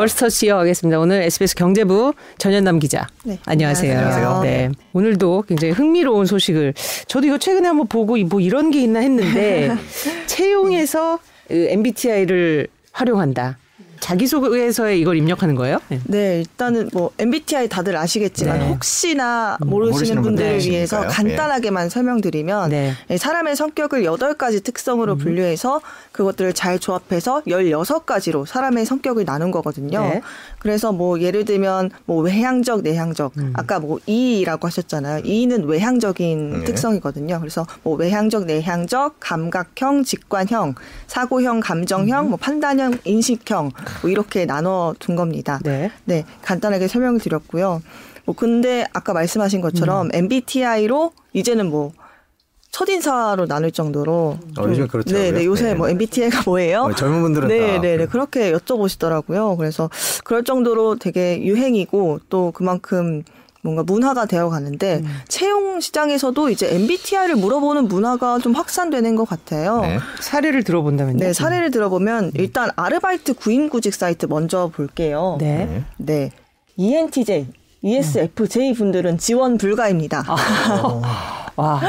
멀스터치 이어가겠습니다. 오늘 SBS 경제부 전현남 기자. 네. 안녕하세요. 안녕하세요. 네. 오늘도 굉장히 흥미로운 소식을 저도 이거 최근에 한번 보고 뭐 이런 게 있나 했는데 채용에서 MBTI를 활용한다. 자기소개서에 이걸 입력하는 거예요? 네. 네, 일단은 뭐 MBTI 다들 아시겠지만 네. 혹시나 음, 모르시는 모르시는 분들을 분들 위해서 계시니까요. 간단하게만 설명드리면 네. 예, 사람의 성격을 여덟 가지 특성으로 분류해서 그것들을 잘 조합해서 16가지로 사람의 성격을 나눈 거거든요. 네. 그래서 뭐 예를 들면 뭐 외향적, 내향적. 아까 뭐 E라고 하셨잖아요. E는 외향적인 네. 특성이거든요. 그래서 뭐 외향적, 내향적, 감각형, 직관형, 사고형, 감정형, 뭐 판단형, 인식형 뭐 이렇게 나눠 둔 겁니다. 네. 네, 간단하게 설명을 드렸고요. 뭐 근데 아까 말씀하신 것처럼 MBTI로 이제는 뭐 첫인사로 나눌 정도로 어, 요즘 그렇더라고요. 네, 네, 요새 네. 뭐 MBTI가 뭐예요? 어, 젊은 분들은 네, 다 네, 네. 그렇게 여쭤보시더라고요. 그래서 그럴 정도로 되게 유행이고 또 그만큼 뭔가 문화가 되어 가는데 음. 채용 시장에서도 이제 MBTI를 물어보는 문화가 좀 확산되는 것 같아요. 네. 사례를 들어본다면요? 네, 사례를 들어보면 일단 아르바이트 구인구직 사이트 먼저 볼게요. 네. 네. 네. ENTJ, ESFJ 분들은 지원 불가입니다. 와.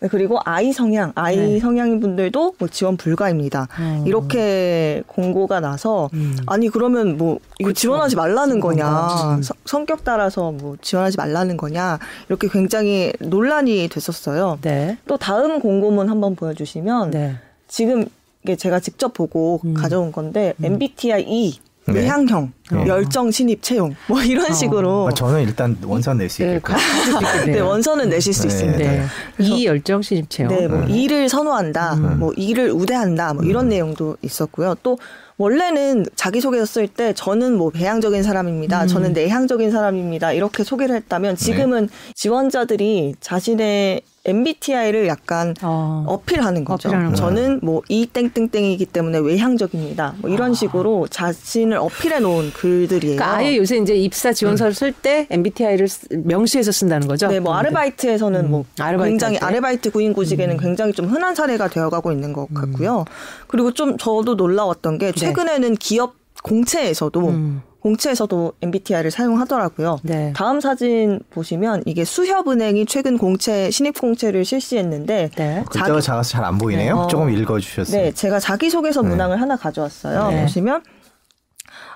네, 그리고 I 성향, I 네. 성향인 분들도 뭐 지원 불가입니다. 음. 이렇게 공고가 나서 아니 그러면 뭐 이거 지원하지 말라는 거냐, 음. 성- 성격 따라서 뭐 지원하지 말라는 거냐 이렇게 굉장히 논란이 됐었어요. 네. 또 다음 공고문 한번 보여주시면 네. 지금 이게 제가 직접 보고 음. 가져온 건데 MBTI E 네. 외향형, 어. 열정 신입 채용 뭐 이런 식으로 아, 저는 일단 원서 낼수 네, 수 네, 있겠네요. 원서는 내실 수 네. 있습니다. 네. 이 열정 신입 채용. 네, 뭐 음. 일을 선호한다, 뭐 일을 우대한다, 뭐 이런 내용도 있었고요. 또 원래는 자기소개서 쓸 때 저는 뭐 배향적인 사람입니다, 저는 내향적인 사람입니다 이렇게 소개를 했다면 지금은 지원자들이 자신의 MBTI를 약간 어. 어필하는 거죠. 저는 뭐 이 땡땡땡이기 때문에 외향적입니다. 뭐 이런 식으로 자신을 어필해 놓은 글들이에요. 그러니까 아예 요새 이제 입사 지원서를 쓸때 MBTI를 명시해서 쓴다는 거죠? 네, 뭐 아르바이트에서는 뭐 아르바이트 굉장히 할 때? 아르바이트 구인 구직에는 굉장히 좀 흔한 사례가 되어가고 있는 것 같고요. 그리고 좀 저도 놀라웠던 게 최근에는 기업 공채에서도 음. 공채에서도 MBTI를 사용하더라고요. 네. 다음 사진 보시면 이게 수협은행이 최근 공채 신입 공채를 실시했는데 네. 글자가 작아서 잘 안 보이네요. 네. 어. 조금 읽어주셨어요. 네, 제가 자기소개서 네. 문항을 하나 가져왔어요. 네. 보시면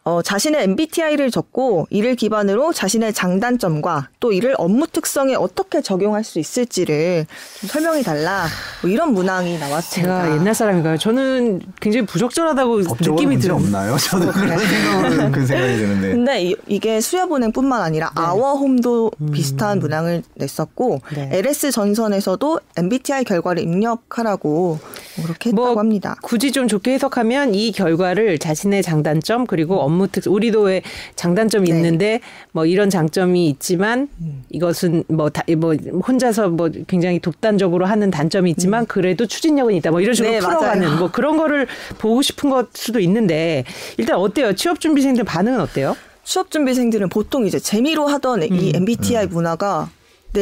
어, 자신의 MBTI를 적고 이를 기반으로 자신의 장단점과 또 이를 업무 특성에 어떻게 적용할 수 있을지를 좀 설명해 달라. 뭐 이런 문항이 나왔습니다. 제가 옛날 사람인가요? 저는 굉장히 부적절하다고 느낌이 문제 들어요. 없나요? 저도 그런 생각은 그 생각이 드는데. 근데 이, 이게 수협은행뿐만 아니라 아워홈도 비슷한 문항을 냈었고 네. LS 전선에서도 MBTI 결과를 입력하라고 그렇게 했다고 뭐 합니다. 굳이 좀 좋게 해석하면 이 결과를 자신의 장단점 그리고 업무 특 우리도 왜 장단점이 네. 있는데 뭐 이런 장점이 있지만 이것은 뭐, 다, 뭐 혼자서 뭐 굉장히 독단적으로 하는 단점이 있지만 그래도 추진력은 있다 뭐 이런 식으로 네, 풀어가는 맞아요. 뭐 그런 거를 보고 싶은 것 수도 있는데 일단 어때요 취업 준비생들 반응은 어때요? 취업 준비생들은 보통 이제 재미로 하던 음. 이 MBTI 문화가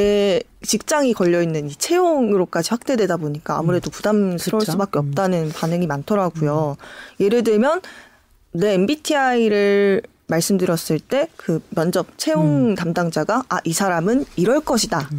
내 직장이 걸려 있는 이 채용으로까지 확대되다 보니까 아무래도 부담스러울 그쵸. 수밖에 없다는 반응이 많더라고요. 예를 들면 내 MBTI를 말씀드렸을 때 그 면접 채용 음. 담당자가 아 이 사람은 이럴 것이다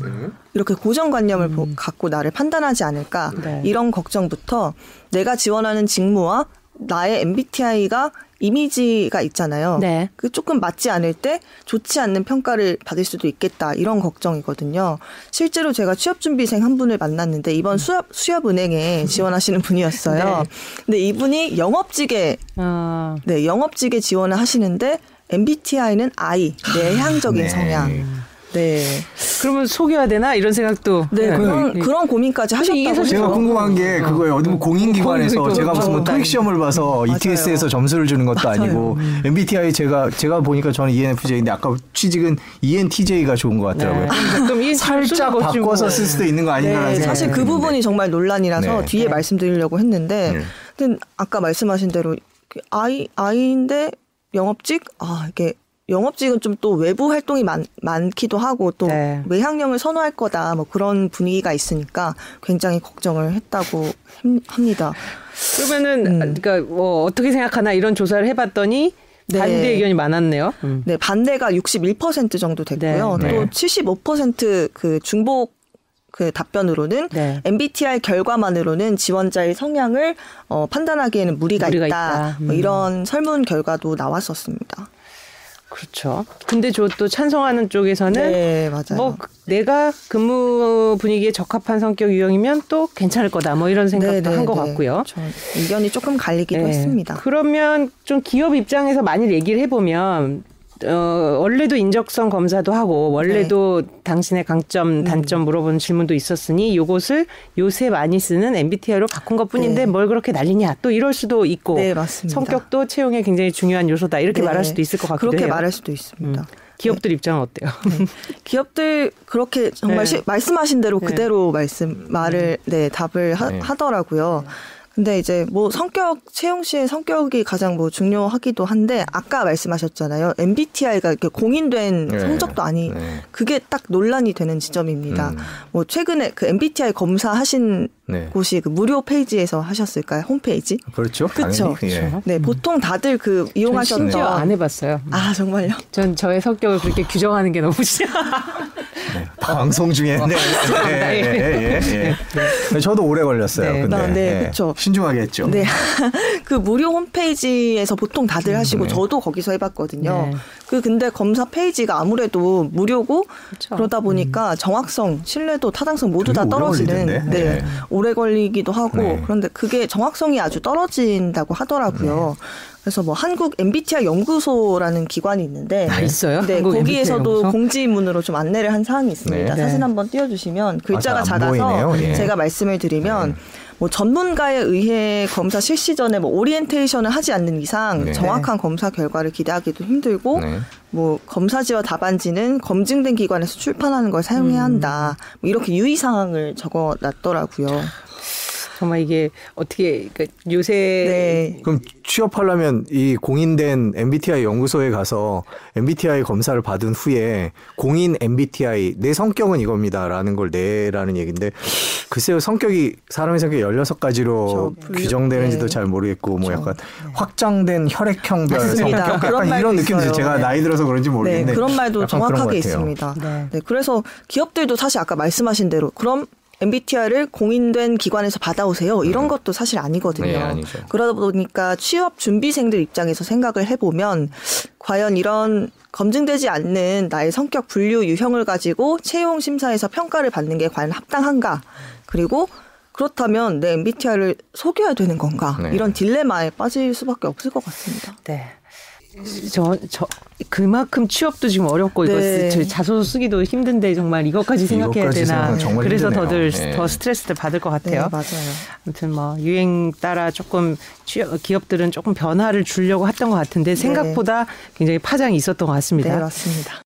이렇게 고정관념을 보- 갖고 나를 판단하지 않을까 음. 네. 이런 걱정부터 내가 지원하는 직무와 나의 MBTI가 이미지가 있잖아요. 네. 그 조금 맞지 않을 때 좋지 않는 평가를 받을 수도 있겠다 이런 걱정이거든요. 실제로 제가 취업 준비생 한 분을 만났는데 이번 수협 수협은행에 지원하시는 분이었어요. 네. 근데 이분이 영업직에 어, 네 영업직에 지원을 하시는데 MBTI는 I 내향적인 네. 성향. 네. 그러면 속여야 되나 이런 생각도 네, 네. 그런, 네. 그런 고민까지 하셨다고 제가. 궁금한 게 그거예요. 어디 뭐 공인기관에서 공인기관 제가 무슨 뭐 어, 토익 시험을 봐서 ETS에서 점수를 주는 것도 맞아요. 아니고 MBTI 제가 제가 보니까 저는 ENFJ인데 아까 취직은 ENTJ가 좋은 것 같더라고요. 네. 그럼 이 살짝 바꿔서 쓸 수도 있는 거 아닌가라는 네, 생각이 사실 그. 부분이 정말 논란이라서 네. 뒤에 네. 말씀드리려고 했는데, 네. 근데 아까 말씀하신 대로 그 아이 아이인데 영업직 아 이게 영업직은 좀 또 외부 활동이 많, 많기도 하고 또 네. 외향형을 선호할 거다 뭐 그런 분위기가 있으니까 굉장히 걱정을 했다고 함- 합니다. 그러면은 음. 그러니까 뭐 어떻게 생각하나 이런 조사를 해봤더니 네. 반대 의견이 많았네요. 음. 네, 반대가 61% 정도 됐고요. 네. 네. 또 75%그 중복 그 답변으로는 네. MBTI 결과만으로는 지원자의 성향을 어, 판단하기에는 무리가, 무리가 있다. 있다. 뭐 음. 이런 설문 결과도 나왔었습니다. 그렇죠. 근데 저 또 찬성하는 쪽에서는 네, 맞아요. 뭐 내가 근무 분위기에 적합한 성격 유형이면 또 괜찮을 거다. 뭐 이런 생각도 네, 네, 한것 네. 같고요. 저 의견이 조금 갈리기도 네. 했습니다. 그러면 좀 기업 입장에서 만일 얘기를 해보면 어, 원래도 인적성 검사도 하고 원래도 네. 당신의 강점, 음. 단점 물어보는 질문도 있었으니 요것을 요새 많이 쓰는 MBTI로 바꾼 것 뿐인데 네. 뭘 그렇게 난리냐 또 이럴 수도 있고 네, 맞습니다. 성격도 채용에 굉장히 중요한 요소다 이렇게 네. 말할 수도 있을 것 같기도 그렇게 해요. 말할 수도 있습니다. 음. 기업들 입장은 어때요? 기업들 그렇게 정말 네. 시- 말씀하신 대로 네. 그대로 말씀 말을 네 답을 하, 네. 하더라고요. 근데 이제 뭐 성격 채용 시의 성격이 가장 뭐 중요하기도 한데 아까 말씀하셨잖아요. MBTI가 이렇게 공인된 네. 성적도 아니 네. 그게 딱 논란이 되는 지점입니다. 음. 뭐 최근에 그 MBTI 검사하신 네. 곳이 그 무료 페이지에서 하셨을까요? 홈페이지? 그렇죠. 당연히. 예. 네, 보통 다들 그전 이용하셨던 심지어 안 해봤어요. 아 정말요? 전 저의 성격을 그렇게 규정하는 게 너무 싫어. 네. 방송 중에 네. 예, 예, 예, 예, 예. 저도 오래 걸렸어요. 네. 근데 아, 네, 예. 그쵸. 신중하게 했죠. 네. 그 무료 홈페이지에서 보통 다들 하시고 네. 저도 거기서 해봤거든요. 네. 그 근데 검사 페이지가 아무래도 무료고 그쵸. 그러다 보니까 정확성, 신뢰도, 타당성 모두 다 오래 떨어지는 걸리던데. 네. 네. 오래 걸리기도 하고 네. 그런데 그게 정확성이 아주 떨어진다고 하더라고요. 네. 그래서 뭐 한국 MBTI 연구소라는 기관이 있는데 아, 있어요? 네, 거기에서도? 공지문으로 좀 안내를 한 사항이 있습니다. 네. 사진 네. 한번 띄워주시면 글자가 아, 작아서. 예. 제가 말씀을 드리면 네. 뭐 전문가에 의해 검사 실시 전에 뭐 오리엔테이션을 하지 않는 이상 네. 정확한 검사 결과를 기대하기도 힘들고 네. 뭐 검사지와 답안지는 검증된 기관에서 출판하는 걸 사용해야 한다. 뭐 이렇게 유의 사항을 적어놨더라고요. 정말 이게 어떻게 그러니까 요새 네. 그럼 취업하려면 이 공인된 MBTI 연구소에 가서 MBTI 검사를 받은 후에 공인 MBTI 내 성격은 이겁니다라는 걸 내라는 얘기인데 글쎄요 성격이 사람의 성격이 16가지로 그렇죠. 규정되는지도 네. 잘 모르겠고 뭐 그렇죠. 약간 확장된 혈액형별 맞습니다. 성격 그런 약간 이런 느낌이. 제가 네. 나이 들어서 그런지 모르겠는데 네, 그런 말도 그런 것 정확하게 같아요. 있습니다. 네. 네, 그래서 기업들도 사실 아까 말씀하신 대로 그럼 MBTI를 공인된 기관에서 받아오세요. 이런 것도 사실 아니거든요. 네, 아니죠. 그러다 보니까 취업 준비생들 입장에서 생각을 해보면 과연 이런 검증되지 않는 나의 성격 분류 유형을 가지고 채용 심사에서 평가를 받는 게 과연 합당한가? 그리고 그렇다면 내 MBTI를 속여야 되는 건가? 네. 이런 딜레마에 빠질 수밖에 없을 것 같습니다. 네. 저, 저, 그만큼 취업도 지금 어렵고, 이거 네. 쓰- 저 자소서 쓰기도 힘든데, 정말 이것까지 생각해야 되나. 그래서. 더들, 네. 더 스트레스를 받을 것 네, 같아요. 맞아요. 아무튼 뭐, 유행 따라 조금, 취업, 기업들은 조금 변화를 주려고 했던 것 같은데, 생각보다 굉장히 파장이 있었던 것 같습니다. 네, 맞습니다.